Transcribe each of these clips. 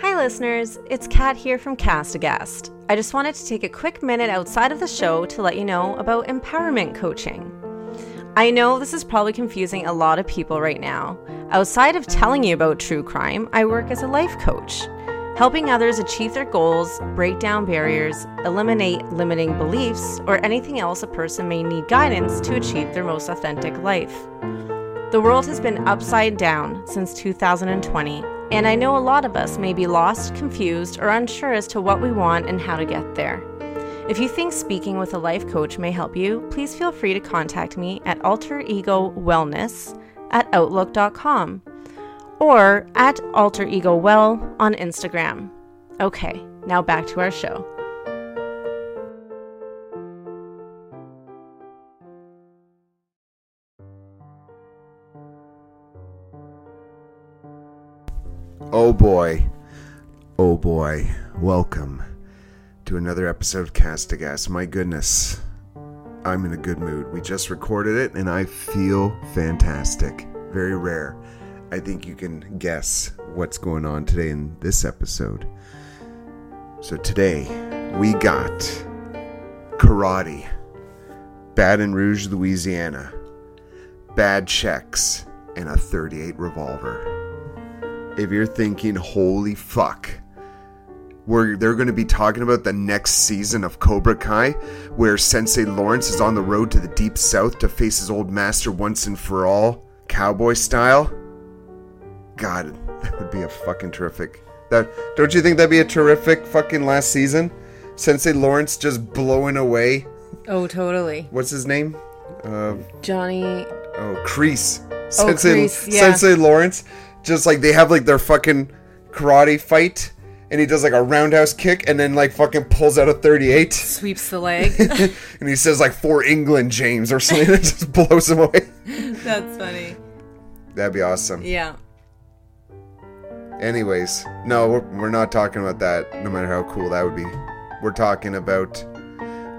Hi, listeners. It's Kat here from Cast Aghast. I just wanted to take a quick minute outside of the show to let you know about empowerment coaching. I know this is probably confusing a lot of people right now. Outside of telling you about true crime, I work as a life coach, helping others achieve their goals, break down barriers, eliminate limiting beliefs, or anything else a person may need guidance to achieve their most authentic life. The world has been upside down since 2020, and I know a lot of us may be lost, confused, or unsure as to what we want and how to get there. If you think speaking with a life coach may help you, please feel free to contact me at Alter Ego Wellness at Outlook.com or at Alter Ego Well on Instagram. Okay, now back to our show. Oh boy. Oh boy. Welcome to another episode of Cast Aghast. My goodness. I'm in a good mood. We just recorded it and I feel fantastic. Very rare. I think you can guess what's going on today in this episode. So today we got karate, Baton Rouge, Louisiana, bad checks, and a 38 revolver if you're thinking, holy fuck, where they're going to be talking about the next season of Cobra Kai, where Sensei Lawrence is on the road to the deep south to face his old master once and for all, cowboy style. God, that would be a fucking terrific. That don't you think that'd be a terrific fucking last season? Sensei Lawrence just blowing away. Oh, totally. What's his name? Uh, Johnny. oh, Kreese. Sensei, Kreese, yeah. Sensei Lawrence. Just like they have like their fucking karate fight, and he does like a roundhouse kick, and then like fucking pulls out a 38, Sweeps the leg. and he says like for England, James, or something, and just blows him away. That's funny. That'd be awesome. Yeah. Anyways, no, we're, we're not talking about that. No matter how cool that would be, we're talking about.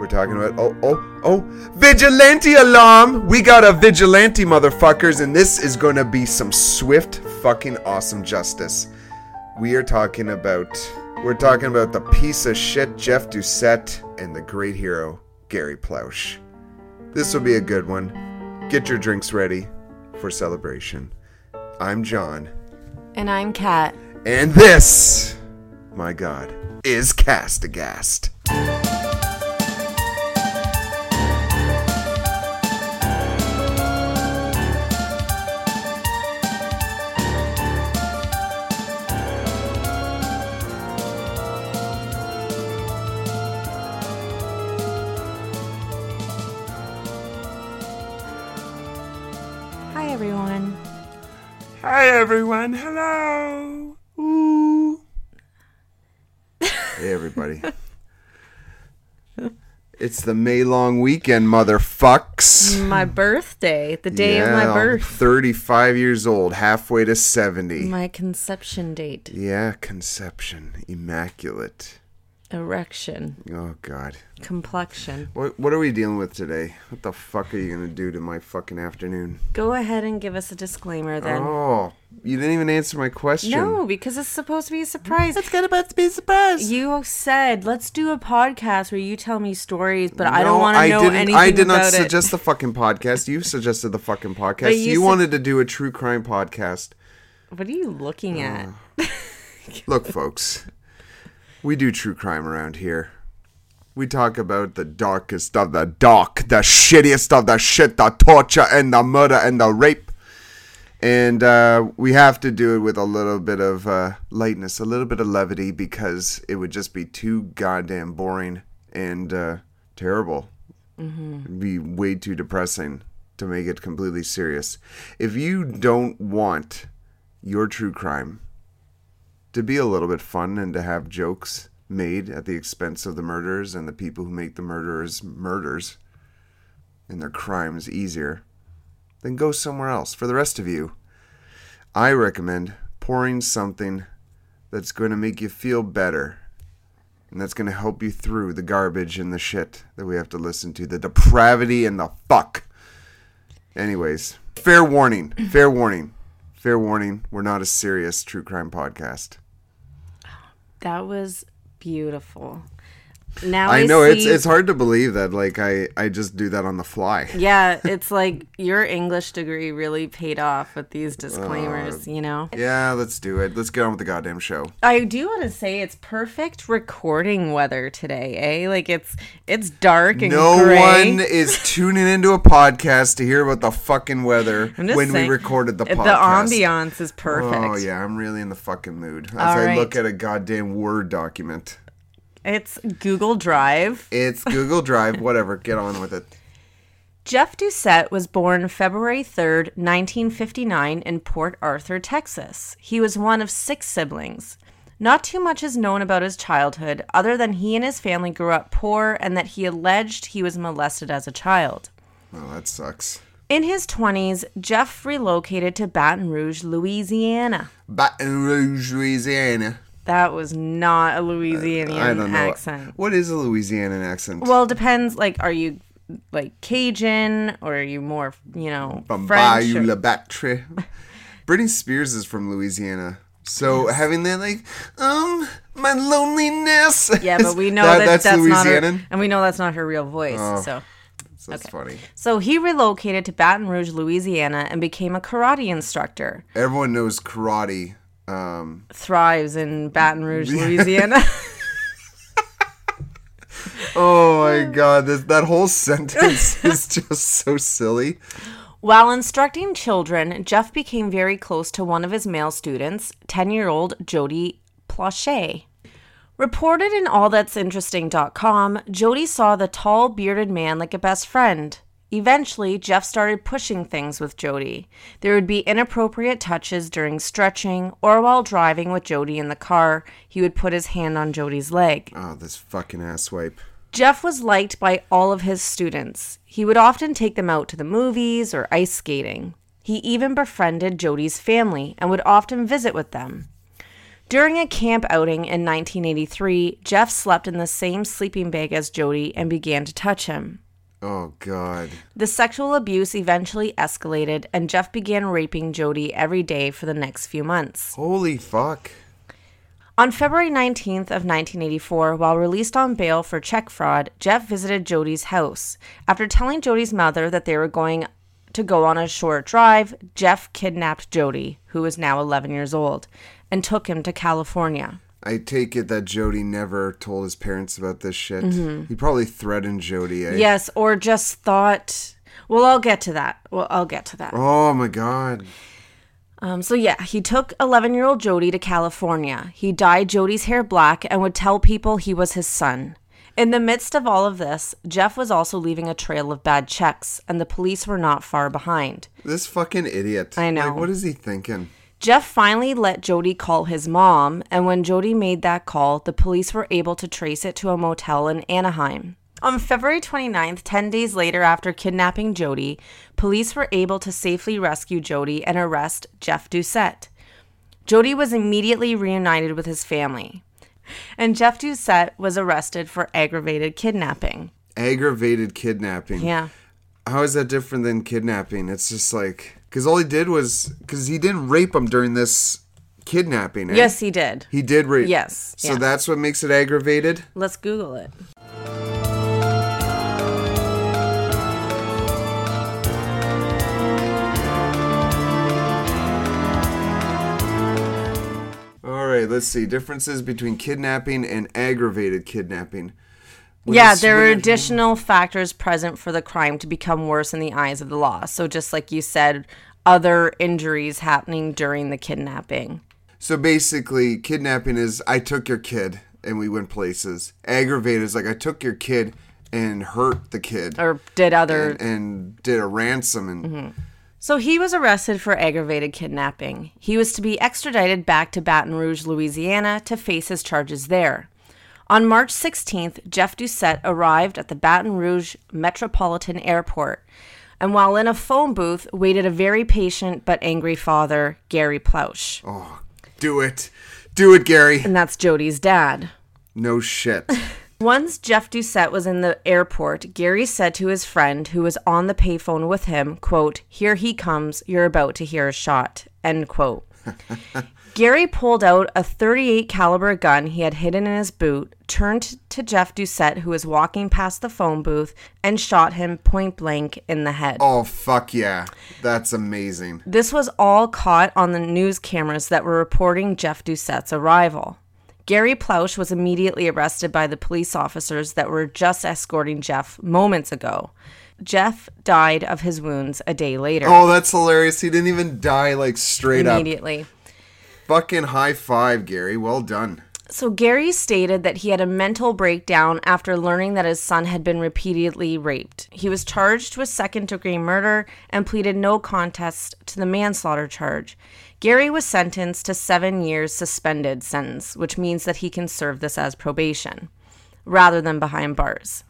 We're talking about oh oh oh vigilante alarm! We got a vigilante motherfuckers, and this is gonna be some swift fucking awesome justice. We are talking about we're talking about the piece of shit Jeff Doucet and the great hero Gary Plauché. This will be a good one. Get your drinks ready for celebration. I'm John. And I'm Kat. And this, my God, is Cast everyone. Hello. Ooh. Hey, everybody. it's the May long weekend, motherfucks. My birthday, the day of Yeah, my I'm birth, 35 years old, halfway to 70. my conception date, yeah, conception. Immaculate. Erection, Oh, God. complexion. What, what are we dealing with today? What the fuck are you going to do to my fucking afternoon? Go ahead and give us a disclaimer then. Oh, you didn't even answer my question. No, because it's supposed to be a surprise. It's good about to be a surprise. You said let's do a podcast where you tell me stories, but I don't want to know didn't- anything I did not about it. suggest the fucking podcast. You suggested the fucking podcast. you You, said- wanted to do a true crime podcast. What are you looking uh, at? Look, folks, we do true crime around here. We talk about the darkest of the dark, the shittiest of the shit, the torture and the murder and the rape. And uh, we have to do it with a little bit of uh, lightness, a little bit of levity, because it would just be too goddamn boring and uh, terrible. It'd be way too depressing to make it completely serious. If you don't want your true crime to be a little bit fun and to have jokes made at the expense of the murderers and the people who make the murderers murders and their crimes easier, then go somewhere else. For the rest of you, I recommend pouring something that's going to make you feel better and that's going to help you through the garbage and the shit that we have to listen to, the depravity and the fuck. Anyways, fair warning, fair warning, fair warning. We're not a serious true crime podcast. That was beautiful. Now I, I know it's see- it's hard to believe that like I I just do that on the fly. Yeah, it's like your English degree really paid off with these disclaimers, Uh, you know? Yeah, let's do it. Let's get on with the goddamn show. I do want to say it's perfect recording weather today, eh? Like it's it's dark and No gray. one is tuning into a podcast to hear about the fucking weather when saying, we recorded the podcast. The ambiance is perfect. Oh yeah, I'm really in the fucking mood as All I right. look at a goddamn Word document. It's Google Drive. It's Google Drive. Whatever. Get on with it. Jeff Doucet was born February 3rd, 1959, in Port Arthur, Texas. He was one of six siblings. Not too much is known about his childhood, other than he and his family grew up poor and that he alleged he was molested as a child. Oh, that sucks. In his 20s, Jeff relocated to Baton Rouge, Louisiana. Baton Rouge, Louisiana. That was not a Louisianian I don't know. accent. What is a Louisianan accent? Well, it depends. Like, are you like Cajun or are you more, you know, From French? Bayou or- La Batterie. Britney Spears is from Louisiana. So having that like, um, my loneliness. Yeah, but we know That- that, that's, not her, and we know that's not her real voice. Oh. So, So that's funny. so he relocated to Baton Rouge, Louisiana, and became a karate instructor. Everyone knows karate. Um, Thrives in Baton Rouge, Louisiana. oh my god, this, that whole sentence is just so silly. While instructing children, Jeff became very close to one of his male students, 10 year old Jody Plauché. Reported in allthatsinteresting.com, Jody saw the tall, bearded man like a best friend. Eventually, Jeff started pushing things with Jody. There would be inappropriate touches during stretching, or while driving with Jody in the car, he would put his hand on Jody's leg. Oh, this fucking asswipe. Jeff was liked by all of his students. He would often take them out to the movies or ice skating. He even befriended Jody's family and would often visit with them. During a camp outing in 1983, Jeff slept in the same sleeping bag as Jody and began to touch him. Oh god. The sexual abuse eventually escalated, and Jeff began raping Jody every day for the next few months. Holy fuck. On February 19th of 1984, while released on bail for check fraud, Jeff visited Jody's house. After telling Jody's mother that they were going to go on a short drive, Jeff kidnapped Jody, who is now 11 years old, and took him to California. I take it that Jody never told his parents about this shit. Mm-hmm. He probably threatened Jody. Eh? Yes, or just thought, well, I'll get to that. Well, I'll get to that. Oh my god. Um, so yeah, he took 11-year-old Jody to California. He dyed Jody's hair black and would tell people he was his son. In the midst of all of this, Jeff was also leaving a trail of bad checks, and the police were not far behind. This fucking idiot. I know. Like, what is he thinking? Jeff finally let Jody call his mom, and when Jody made that call, the police were able to trace it to a motel in Anaheim. On February 29th, 10 days later after kidnapping Jody, police were able to safely rescue Jody and arrest Jeff Doucet. Jody was immediately reunited with his family, and Jeff Doucet was arrested for aggravated kidnapping. Aggravated kidnapping. Yeah. How is that different than kidnapping? It's just like because all he did was because he didn't rape him during this kidnapping. Eh? Yes, he did. he did rape. Yes, So yeah. that's what makes it aggravated. Let's Google it. All right, let's see differences between kidnapping and aggravated kidnapping. Yeah, there are additional factors present for the crime to become worse in the eyes of the law. So, just like you said, other injuries happening during the kidnapping. So basically, kidnapping is I took your kid and we went places. Aggravated is like I took your kid and hurt the kid Or did other. and, and did a ransom and mm-hmm. So, he was arrested for aggravated kidnapping. He was to be extradited back to Baton Rouge, Louisiana to face his charges there. On March 16th, Jeff Doucet arrived at the Baton Rouge Metropolitan Airport. And while in a phone booth, waited a very patient but angry father, Gary Plauché. oh, do it, do it, Gary. And that's Jody's dad. No shit. Once Jeff Doucet was in the airport, Gary said to his friend who was on the payphone with him, quote, Here he comes, you're about to hear a shot, end quote. Gary pulled out a 38 caliber gun he had hidden in his boot, turned to Jeff Doucet who was walking past the phone booth and shot him point blank in the head. Oh fuck yeah. That's amazing. This was all caught on the news cameras that were reporting Jeff Doucet's arrival. Gary Plauché was immediately arrested by the police officers that were just escorting Jeff moments ago. Jeff died of his wounds a day later. Oh, that's hilarious. He didn't even die like straight up. immediately. Fucking high five, Gary. Well done. So Gary stated that he had a mental breakdown after learning that his son had been repeatedly raped. He was charged with second degree murder and pleaded no contest to the manslaughter charge. Gary was sentenced to 7 years suspended sentence, which means that he can serve this as probation rather than behind bars.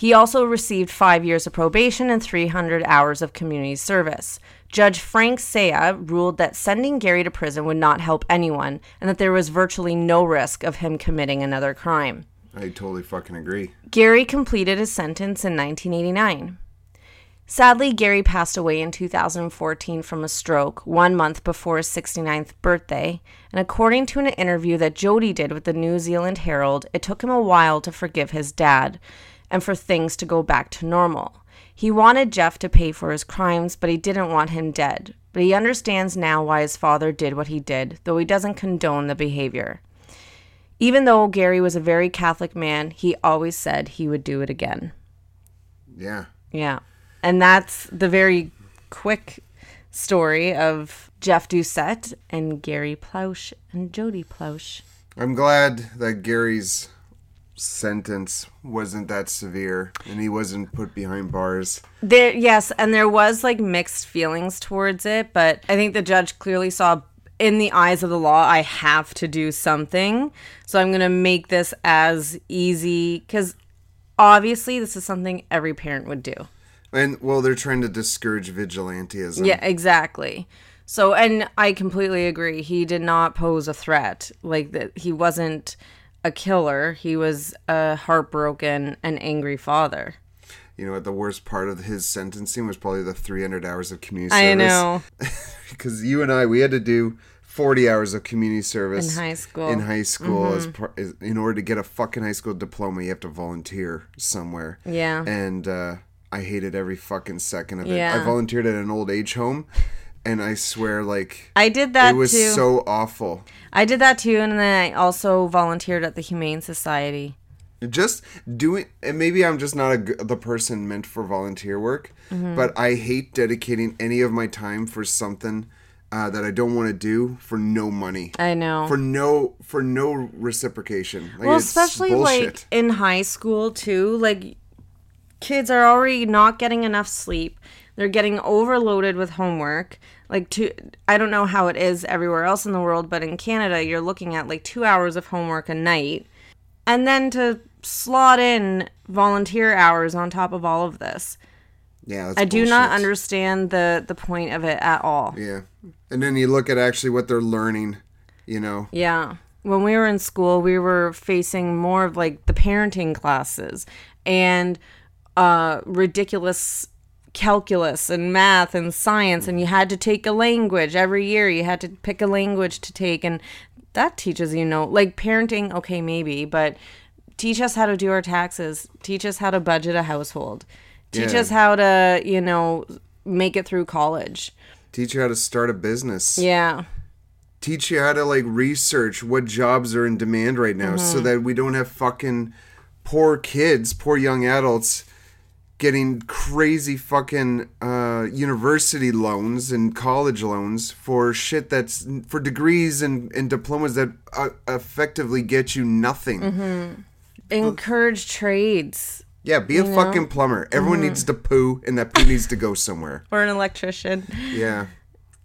He also received 5 years of probation and 300 hours of community service. Judge Frank Saia ruled that sending Gary to prison would not help anyone and that there was virtually no risk of him committing another crime. I totally fucking agree. Gary completed his sentence in 1989. Sadly, Gary passed away in 2014 from a stroke, one month before his 69th birthday. And according to an interview that Jody did with the New Zealand Herald, it took him a while to forgive his dad and for things to go back to normal. He wanted Jeff to pay for his crimes, but he didn't want him dead. But he understands now why his father did what he did, though he doesn't condone the behavior. Even though Gary was a very Catholic man, he always said he would do it again. Yeah. Yeah. And that's the very quick story of Jeff Doucet and Gary Plauché and Jody Plauché. I'm glad that Gary's sentence wasn't that severe and he wasn't put behind bars. There yes, and there was like mixed feelings towards it, but I think the judge clearly saw in the eyes of the law I have to do something. So I'm going to make this as easy cuz obviously this is something every parent would do. And well, they're trying to discourage vigilantism. Yeah, exactly. So, and I completely agree. He did not pose a threat. Like that, he wasn't a killer. He was a heartbroken and angry father. You know what? The worst part of his sentencing was probably the 300 hours of community service. I know. because you and I we had to do 40 hours of community service In high school. In high school, as par- as, in order to get a fucking high school diploma, you have to volunteer somewhere. Yeah. And uh, I hated every fucking second of it. Yeah. I volunteered at an old age home, and I swear, like I did that it was too. so awful. I did that too, and then I also volunteered at the Humane Society. Just doing, and maybe I'm just not a the person meant for volunteer work, Mm-hmm. but I hate dedicating any of my time for something uh, that I don't want to do for no money. I know. for no for no reciprocation. Like, well, especially bullshit. like in high school too. Like kids are already not getting enough sleep. They're getting overloaded with homework. Like to I don't know how it is everywhere else in the world, but in Canada you're looking at like 2 hours of homework a night. And then to slot in volunteer hours on top of all of this. yeah, I do not understand the the point of it at all. Yeah, and then you look at actually what they're learning. You know, Yeah. When we were in school, we were facing more of like the parenting classes and uh, ridiculous calculus and math and science, and you had to take a language every year. You had to pick a language to take, and that teaches you know, like parenting. Okay, maybe, but teach us how to do our taxes. Teach us how to budget a household. Teach Yeah. us how to you know make it through college. teach you how to start a business. Yeah. Teach you how to like research what jobs are in demand right now, Mm-hmm. so that we don't have fucking poor kids, poor young adults getting crazy fucking uh, university loans and college loans for shit that's for degrees and, and diplomas that uh, effectively get you nothing. Mm-hmm. Encourage trades Yeah, be a fucking plumber. Everyone Mm-hmm. needs to poo, and that poo needs to go somewhere. or an electrician. Yeah,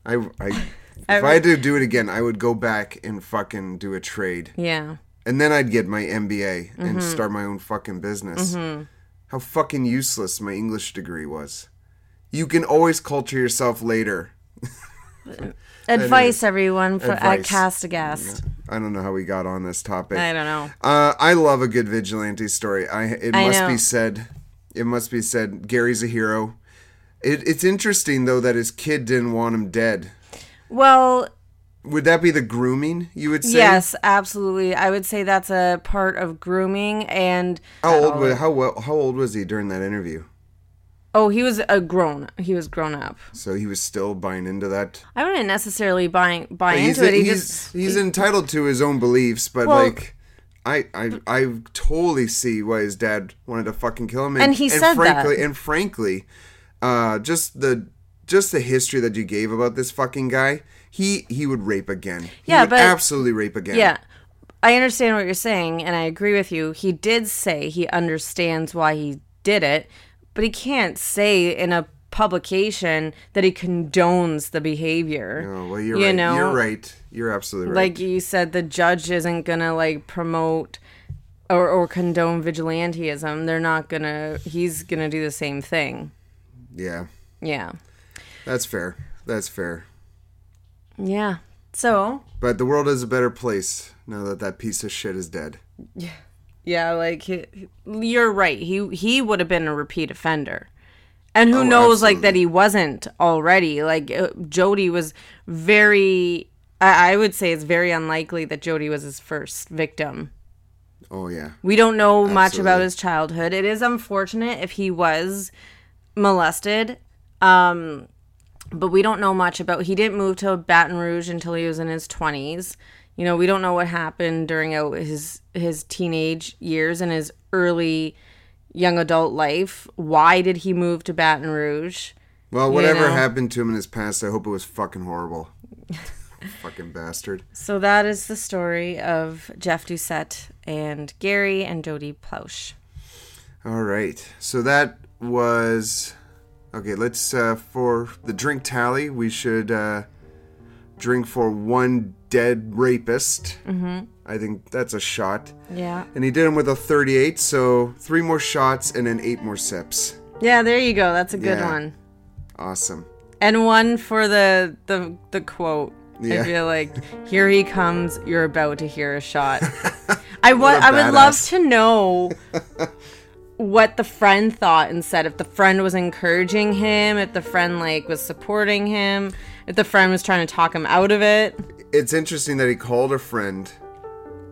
I, I, if I had to do it again, I would go back and fucking do a trade, Yeah. and then I'd get my MBA Mm-hmm. and start my own fucking business. How fucking useless my English degree was. You can always culture yourself later. Advice, everyone, for at Advice. Cast Aghast. I don't know how we got on this topic. I don't know. Uh, I love a good vigilante story. I it I must know. be said. It must be said. Gary's a hero. It, it's interesting though that his kid didn't want him dead. Well, would that be the grooming? You would say. Yes, absolutely. I would say that's a part of grooming and How old? Was, how well, How old was he during that interview? Oh, he was a grown. He was grown up. So he was still buying into that. I wouldn't necessarily buy buy he's into it. He he's, just he's entitled to his own beliefs, but Well- like. I, I I totally see why his dad wanted to fucking kill him, And he said frankly, that. and frankly, uh, just the just the history that you gave about this fucking guy, he he would rape again. He Yeah, would but- absolutely rape again. Yeah. I understand what you're saying, and I agree with you. He did say he understands why he did it, but he can't say in a publication that he condones the behavior. Oh well, you're You right. know? You're right. You're absolutely right. Like you said, the judge isn't gonna like promote or, or condone vigilantism. They're not gonna. He's gonna do the same thing. yeah, Yeah. that's fair. That's fair. Yeah. So But the world is a better place now that that piece of shit is dead. Yeah, Yeah, like he, you're right. He he would have been a repeat offender. And who Oh, knows like that he wasn't already. Like uh, Jody was very I, I would say it's very unlikely that Jody was his first victim. Oh yeah. We don't know much about his childhood. It is unfortunate if he was molested. Um but we don't know much about he didn't move to Baton Rouge until he was in his 20s. You know, we don't know what happened during uh, his his teenage years and his early young adult life. Why did he move to Baton Rouge? Well, whatever know. happened to him in his past, I hope it was fucking horrible. fucking bastard. So that is the story of Jeff Doucet and Gary and Jody Plauché. All right. So that was okay. Let's uh, for the drink tally. We should uh, drink for one dead rapist. Mm-hmm. I think that's a shot. Yeah. And he did him with a 38. So three more shots and then eight more sips. Yeah, there you go. That's a good Yeah. one. Awesome. And one for the the the quote. Yeah. I feel like here he comes. You're about to hear a shot. I a I would love to know what the friend thought instead. If the friend was encouraging him, if the friend like was supporting him, if the friend was trying to talk him out of it. It's interesting that he called a friend.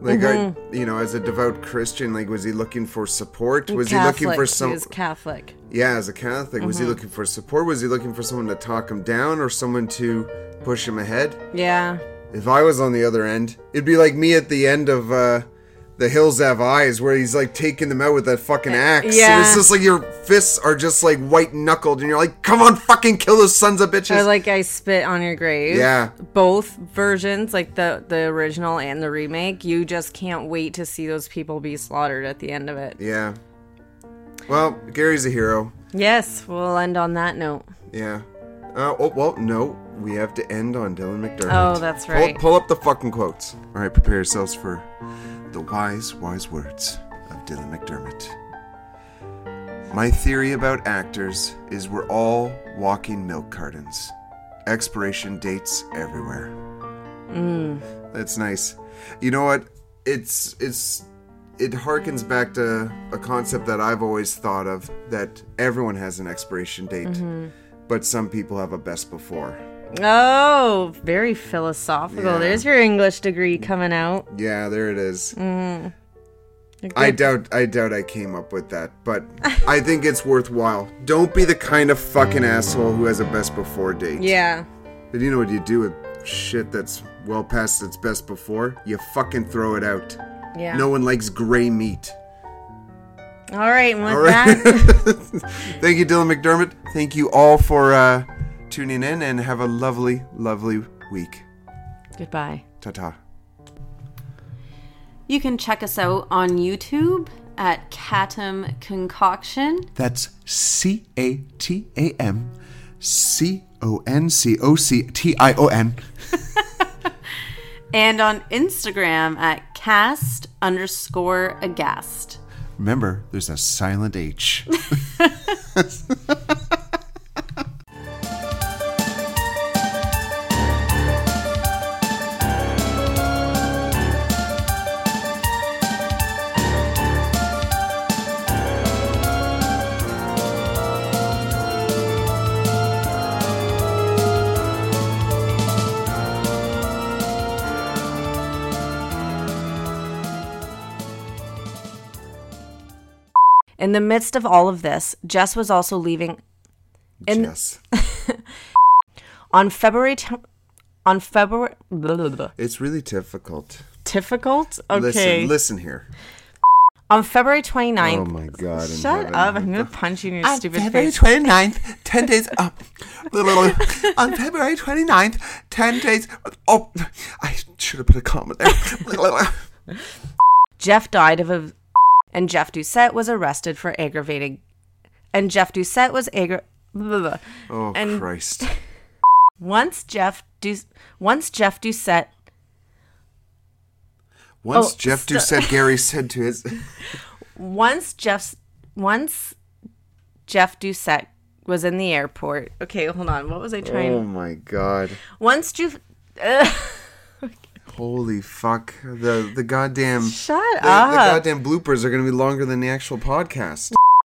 Like I, you know, as a devout Christian, like was he looking for support? Was he looking for some? He was Catholic. Yeah, as a Catholic, was Mm-hmm. he looking for support? Was he looking for someone to talk him down or someone to push him ahead? Yeah. If I was on the other end, it'd be like me at the end of uh, The Hills Have Eyes, where he's like taking them out with that fucking axe. Yeah. And it's just like your fists are just like white knuckled, and you're like, come on, fucking kill those sons of bitches. Or like I spit on your grave. Yeah. Both versions, like the the original and the remake, you just can't wait to see those people be slaughtered at the end of it. yeah. Well, Gary's a hero. Yes, we'll end on that note. Yeah. Uh, oh, well, no. We have to end on Dylan McDermott. Oh, that's Pull- right. Pull, up the fucking quotes. All right, prepare yourselves for the wise, wise words of Dylan McDermott. My theory about actors is we're all walking milk cartons. Expiration dates everywhere. Mm. That's nice. You know what? It's it's it harkens back to a concept that I've always thought of that everyone has an expiration date, Mm-hmm. but some people have a best before. Oh, very philosophical. Yeah. There's your English degree coming out. Yeah, there it is. A I doubt I doubt I came up with that, but I think it's worthwhile. Don't be the kind of fucking asshole who has a best before date. Yeah. But you know what you do with shit that's well past its best before? You fucking throw it out. Yeah. No one likes gray meat. All right, with All right. that, Thank you, Dylan McDermott. Thank you all for uh, tuning in and have a lovely, lovely week. goodbye. Ta ta. You can check us out on YouTube at Catam Concoction. That's C A T A M C O N C O C T I O N. and on Instagram at cast underscore aghast. Remember, there's a silent H. In the midst of all of this, Jess was also leaving In- Jess. on February t- on February blah, blah, blah. It's really difficult. difficult. Okay. Listen, listen here. On February 29th. Oh my god. Shut up. I'm going to punch you in your On stupid February face. 29th, 10 days. Uh, on February 29th, 10 days. Oh, I should have put a comma there. Jeff died of a and Jeff Doucet was arrested for aggravating and Jeff Doucet was aggra. Oh, And- Christ. once Jeff Du- once Jeff Doucet Once Oh, Jeff st- Doucet Gary said to his. once Jeff's once Jeff Doucet was in the airport. Okay, hold on. What was I trying? Oh my god. Once Jeff. Holy fuck. The the goddamn. Shut The, the goddamn bloopers are to be longer than the actual podcast.